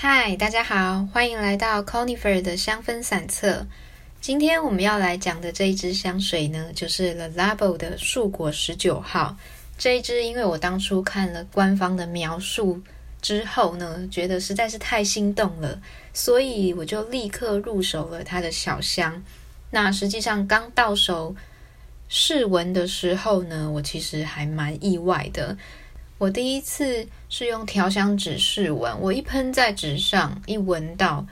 嗨，大家好，欢迎来到 Conifer 的香氛散册。今天我们要来讲的这一支香水呢，就是 The Labo 的树果十九号。这一支，因为我当初看了官方的描述之后呢，觉得实在是太心动了，所以我就立刻入手了它的小香。那实际上刚到手试闻的时候呢，我其实还蛮意外的。我第一次是用调香纸试闻，我一喷在纸上，一闻到，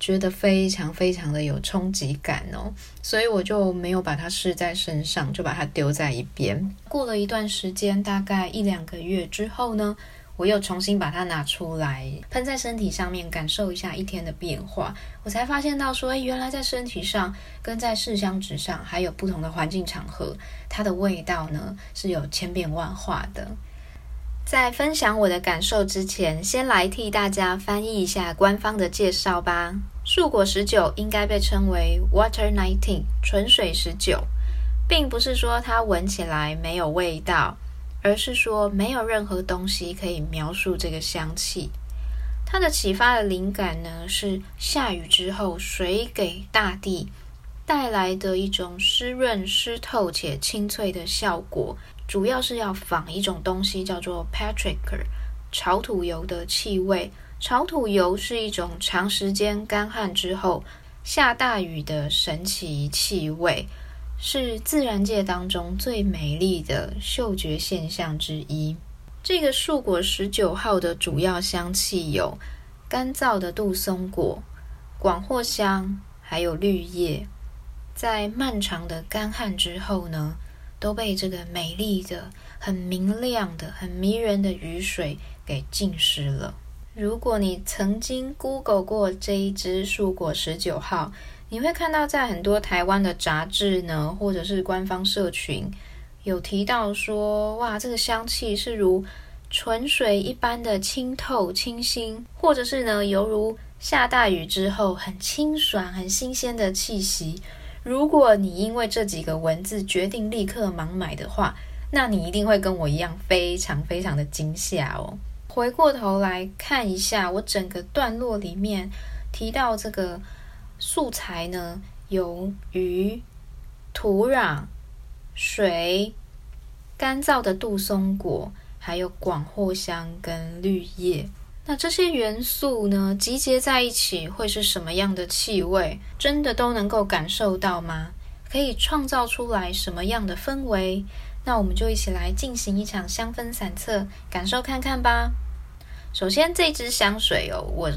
觉得非常非常的有冲击感哦，所以我就没有把它试在身上，就把它丢在一边。过了一段时间，大概一两个月之后呢，我又重新把它拿出来喷在身体上面，感受一下一天的变化，我才发现到说，哎，原来在身体上跟在试香纸上，还有不同的环境场合，它的味道呢是有千变万化的。在分享我的感受之前，先来替大家翻译一下官方的介绍吧。树果十九应该被称为 Water Nineteen，纯水十九，并不是说它闻起来没有味道，而是说没有任何东西可以描述这个香气。它的启发的灵感呢，是下雨之后水给大地带来的一种湿润、湿透且清脆的效果。主要是要仿一种东西，叫做 Patrick 潮土油的气味。潮土油是一种长时间干旱之后下大雨的神奇气味，是自然界当中最美丽的嗅觉现象之一。这个树果十九号的主要香气有干燥的杜松果、广藿香，还有绿叶。在漫长的干旱之后呢？都被这个美丽的、很明亮的、很迷人的雨水给浸湿了。如果你曾经 Google 过这一支树果十九号，你会看到在很多台湾的杂志呢，或者是官方社群有提到说，哇，这个香气是如纯水一般的清透、清新，或者是呢，犹如下大雨之后很清爽、很新鲜的气息。如果你因为这几个文字决定立刻盲买的话，那你一定会跟我一样非常非常的惊吓哦。回过头来看一下，我整个段落里面提到这个素材呢，有鱼、土壤、水、干燥的杜松果，还有广藿香跟绿叶。那这些元素呢，集结在一起会是什么样的气味？真的都能够感受到吗？可以创造出来什么样的氛围？那我们就一起来进行一场香氛散测，感受看看吧。首先，这支香水哦，我。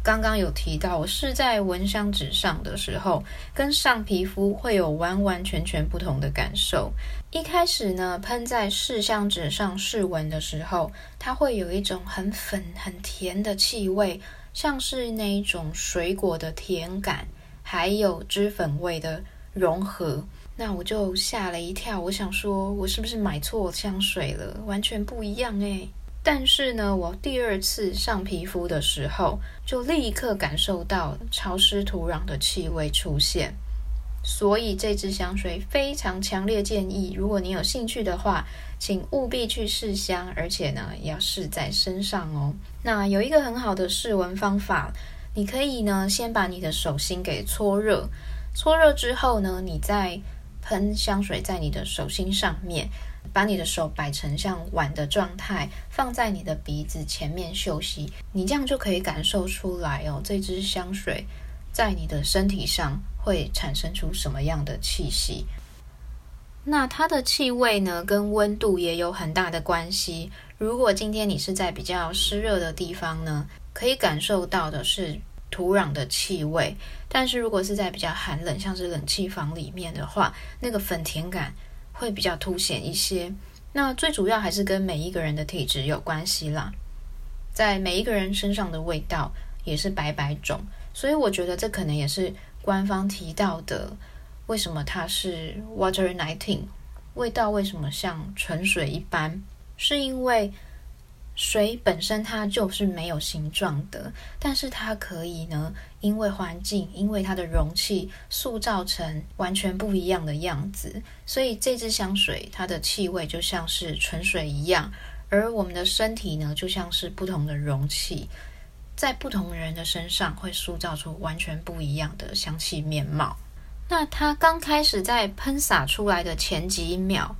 刚刚有提到，我是在闻香纸上的时候，跟上皮肤会有完完全全不同的感受。一开始呢，喷在试香纸上试闻的时候，它会有一种很粉、很甜的气味，像是那一种水果的甜感，还有脂粉味的融合。那我就吓了一跳，我想说，我是不是买错香水了？完全不一样诶。但是呢，我第二次上皮肤的时候，就立刻感受到潮湿土壤的气味出现。所以这支香水非常强烈建议，如果你有兴趣的话，请务必去试香，而且呢，要试在身上哦。那有一个很好的试闻方法，你可以呢，先把你的手心给搓热，搓热之后呢，你再喷香水在你的手心上面。把你的手摆成像碗的状态，放在你的鼻子前面休息，你这样就可以感受出来哦，这支香水在你的身体上会产生出什么样的气息？那它的气味呢，跟温度也有很大的关系。如果今天你是在比较湿热的地方呢，可以感受到的是土壤的气味；但是如果是在比较寒冷，像是冷气房里面的话，那个粉甜感。会比较凸显一些，那最主要还是跟每一个人的体质有关系啦。在每一个人身上的味道也是百百种，所以我觉得这可能也是官方提到的，为什么它是 water nineteen，味道为什么像纯水一般，是因为。水本身它就是没有形状的，但是它可以呢，因为环境，因为它的容器，塑造成完全不一样的样子。所以这支香水它的气味就像是纯水一样，而我们的身体呢，就像是不同的容器。在不同人的身上会塑造出完全不一样的香气面貌。那它刚开始在喷洒出来的前几秒，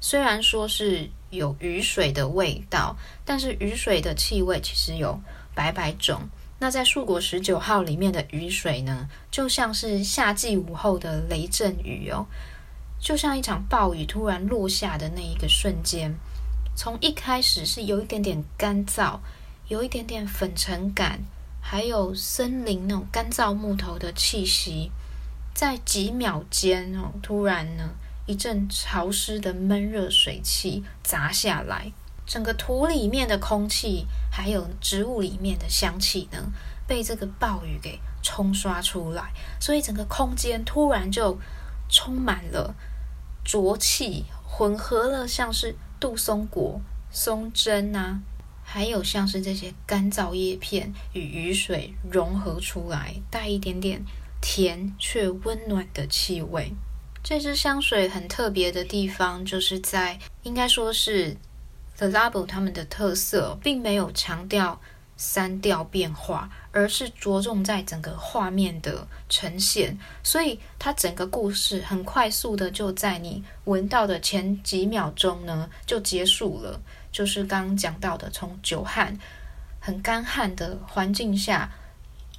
虽然说是有雨水的味道，但是雨水的气味其实有百百种。那在树果十九号里面的雨水呢，就像是夏季午后的雷阵雨哦，就像一场暴雨突然落下的那一个瞬间，从一开始是有一点点干燥。有一点点粉尘感，还有森林那种干燥木头的气息，在几秒间哦，突然呢，一阵潮湿的闷热水汽砸下来，整个土里面的空气，还有植物里面的香气呢，被这个暴雨给冲刷出来，所以整个空间突然就充满了浊气，混合了像是杜松果、松针啊。还有像是这些干燥叶片与雨水融合出来，带一点点甜却温暖的气味。这支香水很特别的地方，就是在应该说是 The Label 他们的特色，并没有强调三调变化，而是着重在整个画面的呈现。所以它整个故事很快速的就在你闻到的前几秒钟呢就结束了。就是刚刚讲到的，从久旱、很干旱的环境下，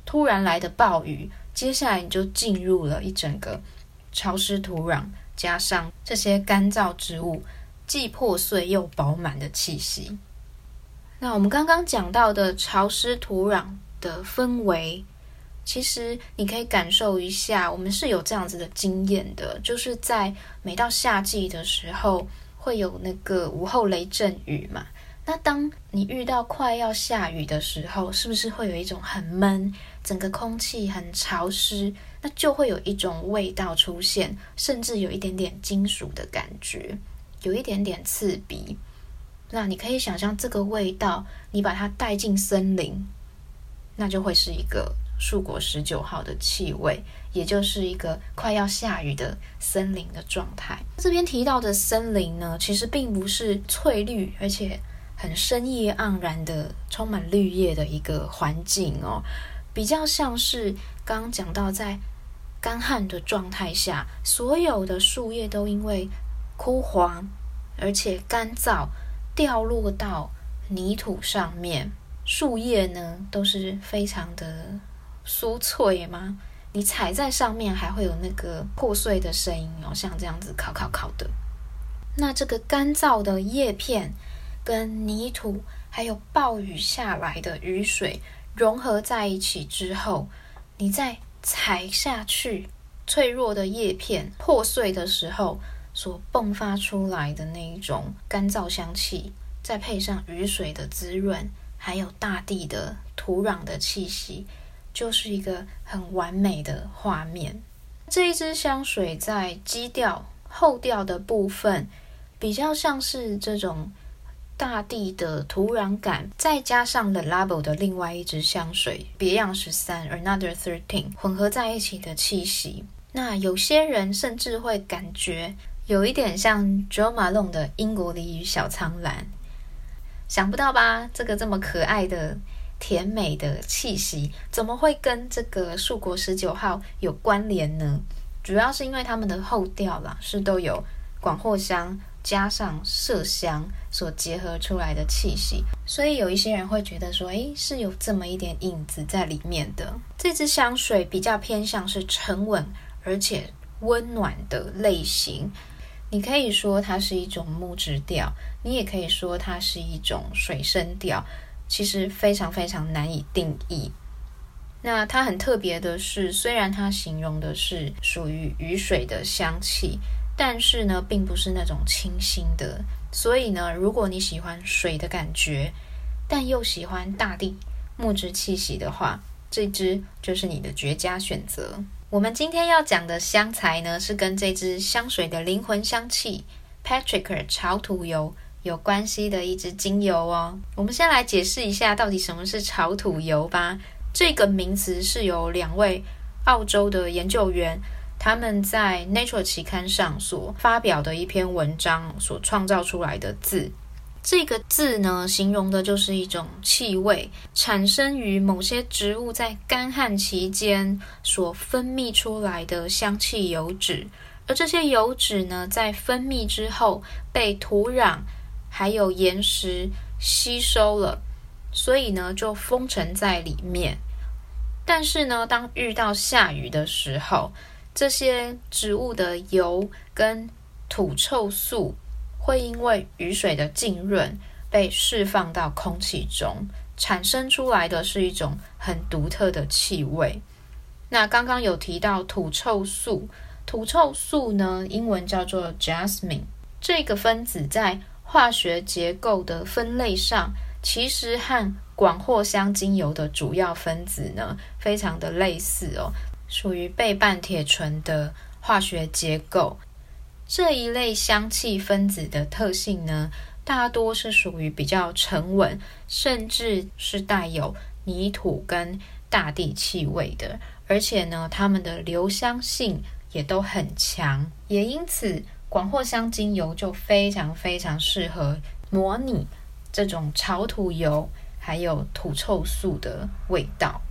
突然来的暴雨，接下来你就进入了一整个潮湿土壤，加上这些干燥植物，既破碎又饱满的气息。那我们刚刚讲到的潮湿土壤的氛围，其实你可以感受一下，我们是有这样子的经验的，就是在每到夏季的时候。会有那个午后雷阵雨嘛？那当你遇到快要下雨的时候，是不是会有一种很闷，整个空气很潮湿？那就会有一种味道出现，甚至有一点点金属的感觉，有一点点刺鼻。那你可以想象这个味道，你把它带进森林，那就会是一个。树果十九号的气味，也就是一个快要下雨的森林的状态。这边提到的森林呢，其实并不是翠绿，而且很深叶盎然的、充满绿叶的一个环境哦，比较像是刚讲到在干旱的状态下，所有的树叶都因为枯黄而且干燥，掉落到泥土上面，树叶呢都是非常的。酥脆吗？你踩在上面还会有那个破碎的声音哦，像这样子烤烤烤的。那这个干燥的叶片跟泥土，还有暴雨下来的雨水融合在一起之后，你再踩下去，脆弱的叶片破碎的时候所迸发出来的那一种干燥香气，再配上雨水的滋润，还有大地的土壤的气息。就是一个很完美的画面。这一支香水在基调后调的部分，比较像是这种大地的土壤感，再加上 The Label 的另外一支香水别样十三 Another Thirteen 混合在一起的气息。那有些人甚至会感觉有一点像 Jo Malone 的英国梨与小苍兰，想不到吧？这个这么可爱的。甜美的气息怎么会跟这个树国十九号有关联呢？主要是因为它们的后调啦，是都有广藿香加上麝香所结合出来的气息，所以有一些人会觉得说，诶，是有这么一点影子在里面的。这支香水比较偏向是沉稳而且温暖的类型，你可以说它是一种木质调，你也可以说它是一种水生调。其实非常非常难以定义。那它很特别的是，虽然它形容的是属于雨水的香气，但是呢，并不是那种清新的。所以呢，如果你喜欢水的感觉，但又喜欢大地木质气息的话，这支就是你的绝佳选择。我们今天要讲的香材呢，是跟这支香水的灵魂香气 ——Patrick 潮土油。有关系的一支精油哦。我们先来解释一下到底什么是潮土油吧。这个名词是由两位澳洲的研究员他们在 Nature 期刊上所发表的一篇文章所创造出来的字。这个字呢，形容的就是一种气味，产生于某些植物在干旱期间所分泌出来的香气油脂，而这些油脂呢，在分泌之后被土壤还有岩石吸收了，所以呢，就封存在里面。但是呢，当遇到下雨的时候，这些植物的油跟土臭素。会因为雨水的浸润被释放到空气中，产生出来的是一种很独特的气味。那刚刚有提到土臭素，土臭素呢，英文叫做 jasmine。这个分子在化学结构的分类上，其实和广藿香精油的主要分子呢，非常的类似哦，属于倍半铁醇的化学结构。这一类香气分子的特性呢，大多是属于比较沉稳，甚至是带有泥土跟大地气味的，而且呢，它们的留香性也都很强，也因此广藿香精油就非常非常适合模拟这种潮土油还有土臭素的味道。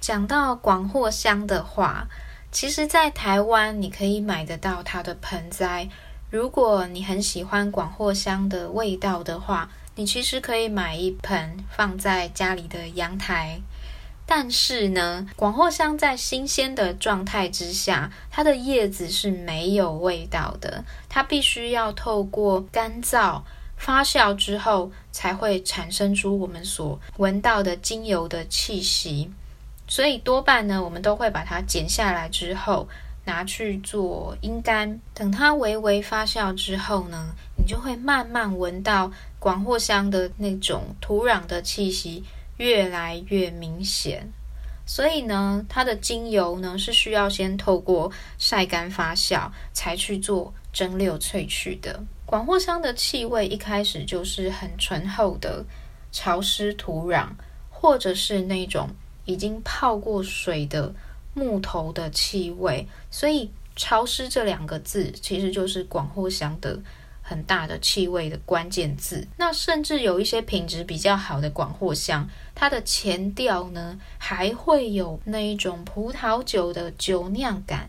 讲到广藿香的话，其实，在台湾你可以买得到它的盆栽。如果你很喜欢广藿香的味道的话，你其实可以买一盆放在家里的阳台。但是呢，广藿香在新鲜的状态之下，它的叶子是没有味道的。它必须要透过干燥发酵之后，才会产生出我们所闻到的精油的气息。所以多半呢，我们都会把它剪下来之后拿去做阴干，等它微微发酵之后呢，你就会慢慢闻到广藿香的那种土壤的气息越来越明显。所以呢，它的精油呢是需要先透过晒干发酵才去做蒸馏萃取的。广藿香的气味一开始就是很醇厚的潮湿土壤，或者是那种。已经泡过水的木头的气味，所以潮湿这两个字其实就是广藿香的很大的气味的关键字。那甚至有一些品质比较好的广藿香，它的前调呢还会有那一种葡萄酒的酒酿感，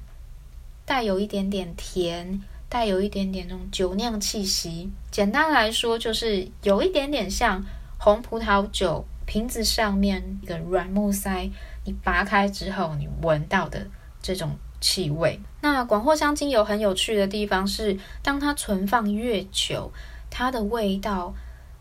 带有一点点甜，带有一点点那种酒酿气息。简单来说，就是有一点点像红葡萄酒。瓶子上面一个软木塞，你拔开之后，你闻到的这种气味。那广藿香精油很有趣的地方是，当它存放越久，它的味道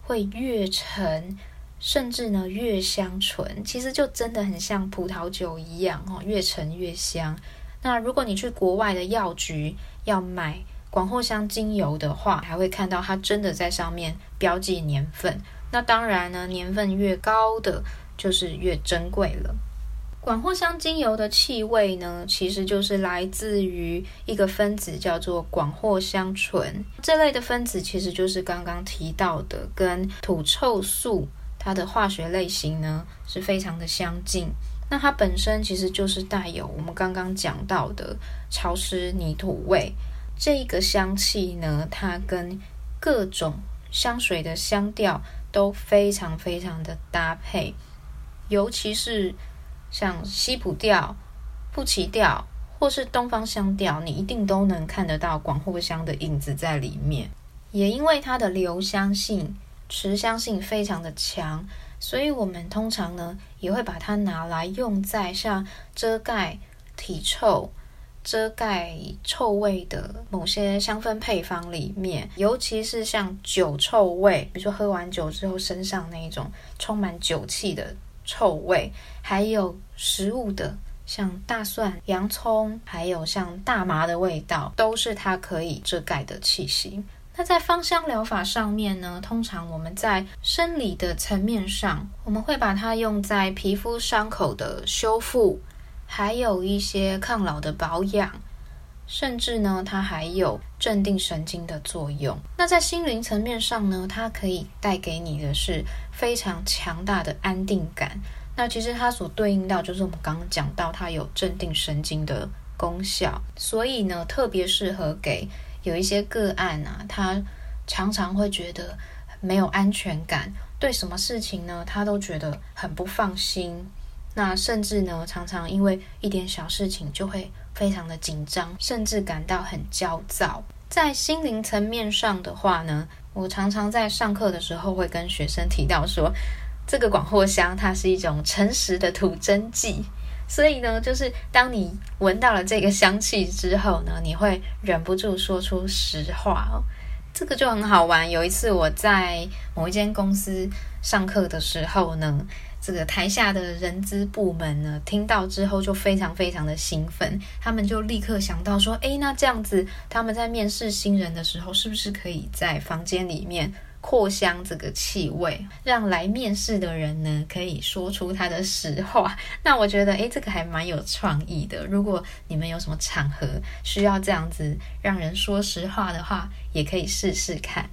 会越沉，甚至呢越香醇。其实就真的很像葡萄酒一样哦，越陈越香。那如果你去国外的药局要买广藿香精油的话，还会看到它真的在上面标记年份。那当然呢，年份越高的就是越珍贵了。广藿香精油的气味呢，其实就是来自于一个分子叫做广藿香醇。这类的分子其实就是刚刚提到的，跟土臭素它的化学类型呢是非常的相近。那它本身其实就是带有我们刚刚讲到的潮湿泥土味。这个香气呢，它跟各种香水的香调。都非常非常的搭配，尤其是像西普调、布奇调或是东方香调，你一定都能看得到广藿香的影子在里面。也因为它的留香性、持香性非常的强，所以我们通常呢也会把它拿来用在像遮盖体臭。遮盖臭味的某些香氛配方里面，尤其是像酒臭味，比如说喝完酒之后身上那一种充满酒气的臭味，还有食物的像大蒜、洋葱，还有像大麻的味道，都是它可以遮盖的气息。那在芳香疗法上面呢，通常我们在生理的层面上，我们会把它用在皮肤伤口的修复。还有一些抗老的保养，甚至呢，它还有镇定神经的作用。那在心灵层面上呢，它可以带给你的是非常强大的安定感。那其实它所对应到就是我们刚刚讲到，它有镇定神经的功效，所以呢，特别适合给有一些个案啊，他常常会觉得没有安全感，对什么事情呢，他都觉得很不放心。那甚至呢，常常因为一点小事情就会非常的紧张，甚至感到很焦躁。在心灵层面上的话呢，我常常在上课的时候会跟学生提到说，这个广藿香它是一种诚实的吐真剂。所以呢，就是当你闻到了这个香气之后呢，你会忍不住说出实话哦。这个就很好玩。有一次我在某一间公司上课的时候呢，这个台下的人资部门呢，听到之后就非常非常的兴奋，他们就立刻想到说：“诶，那这样子，他们在面试新人的时候，是不是可以在房间里面？”扩香这个气味，让来面试的人呢可以说出他的实话。那我觉得，诶，这个还蛮有创意的。如果你们有什么场合需要这样子让人说实话的话，也可以试试看。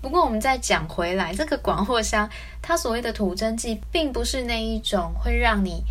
不过，我们再讲回来，这个广藿香，它所谓的吐真剂，并不是那一种会让你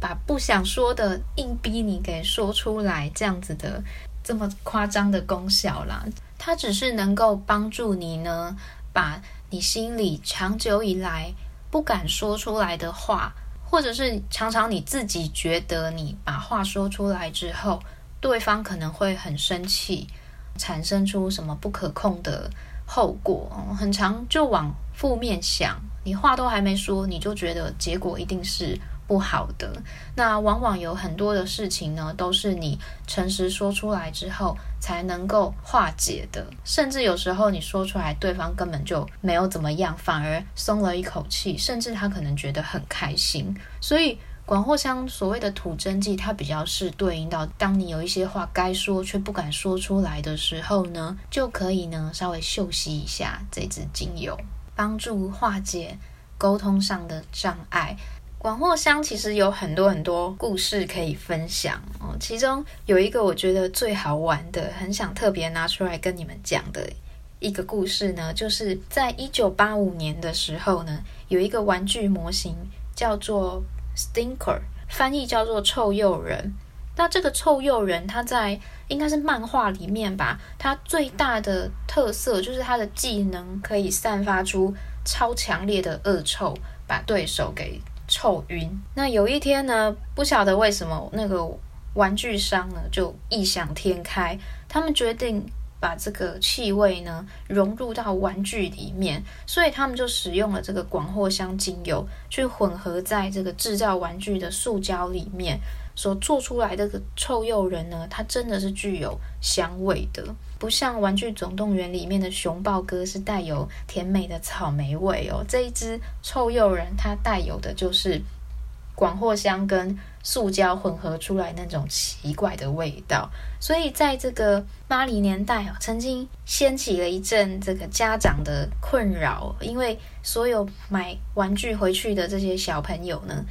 把不想说的硬逼你给说出来这样子的这么夸张的功效啦。它只是能够帮助你呢。把你心里长久以来不敢说出来的话，或者是常常你自己觉得你把话说出来之后，对方可能会很生气，产生出什么不可控的后果，很长就往负面想。你话都还没说，你就觉得结果一定是。不好的，那往往有很多的事情呢，都是你诚实说出来之后才能够化解的。甚至有时候你说出来，对方根本就没有怎么样，反而松了一口气，甚至他可能觉得很开心。所以广藿香所谓的吐真剂，它比较是对应到当你有一些话该说却不敢说出来的时候呢，就可以呢稍微嗅吸一下这支精油，帮助化解沟通上的障碍。广藿香其实有很多很多故事可以分享哦，其中有一个我觉得最好玩的，很想特别拿出来跟你们讲的一个故事呢，就是在一九八五年的时候呢，有一个玩具模型叫做 Stinker，翻译叫做臭鼬人。那这个臭鼬人，他在应该是漫画里面吧，他最大的特色就是他的技能可以散发出超强烈的恶臭，把对手给。臭晕。那有一天呢，不晓得为什么那个玩具商呢就异想天开，他们决定把这个气味呢融入到玩具里面，所以他们就使用了这个广藿香精油去混合在这个制造玩具的塑胶里面。所做出来的个臭鼬人呢，它真的是具有香味的，不像《玩具总动员》里面的熊抱哥是带有甜美的草莓味哦。这一只臭鼬人，它带有的就是广藿香跟塑胶混合出来那种奇怪的味道。所以在这个八零年代哦，曾经掀起了一阵这个家长的困扰，因为所有买玩具回去的这些小朋友呢。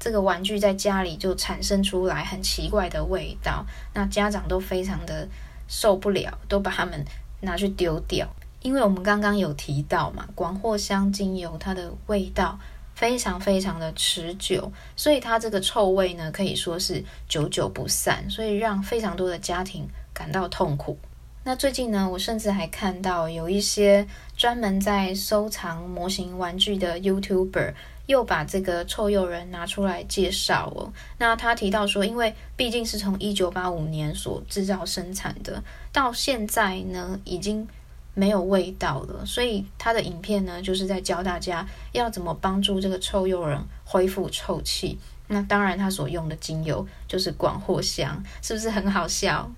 这个玩具在家里就产生出来很奇怪的味道，那家长都非常的受不了，都把它们拿去丢掉。因为我们刚刚有提到嘛，广藿香精油它的味道非常非常的持久，所以它这个臭味呢可以说是久久不散，所以让非常多的家庭感到痛苦。那最近呢，我甚至还看到有一些专门在收藏模型玩具的 YouTuber。又把这个臭鼬人拿出来介绍哦。那他提到说，因为毕竟是从一九八五年所制造生产的，到现在呢已经没有味道了。所以他的影片呢就是在教大家要怎么帮助这个臭鼬人恢复臭气。那当然，他所用的精油就是广藿香，是不是很好笑？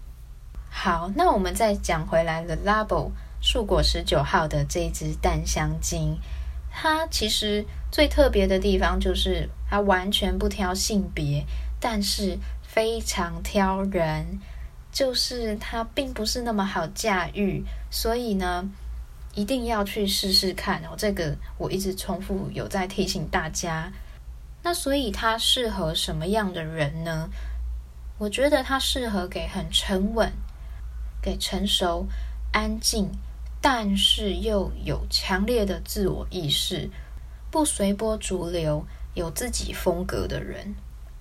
好，那我们再讲回来，The Labo 树果十九号的这一支淡香精。它其实最特别的地方就是它完全不挑性别，但是非常挑人，就是它并不是那么好驾驭，所以呢，一定要去试试看哦。这个我一直重复有在提醒大家。那所以它适合什么样的人呢？我觉得它适合给很沉稳、给成熟、安静。但是又有强烈的自我意识，不随波逐流，有自己风格的人。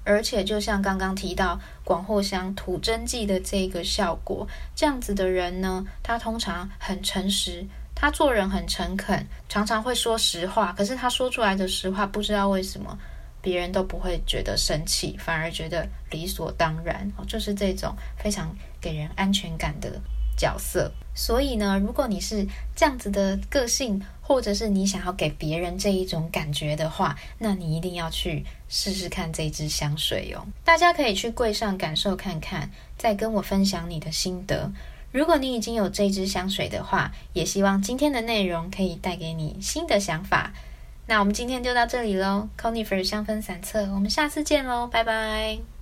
而且，就像刚刚提到广藿香吐真剂的这个效果，这样子的人呢，他通常很诚实，他做人很诚恳，常常会说实话。可是他说出来的实话，不知道为什么别人都不会觉得生气，反而觉得理所当然。就是这种非常给人安全感的角色。所以呢，如果你是这样子的个性，或者是你想要给别人这一种感觉的话，那你一定要去试试看这支香水哦。大家可以去柜上感受看看，再跟我分享你的心得。如果你已经有这支香水的话，也希望今天的内容可以带给你新的想法。那我们今天就到这里喽，Conifer 香氛散册，我们下次见喽，拜拜。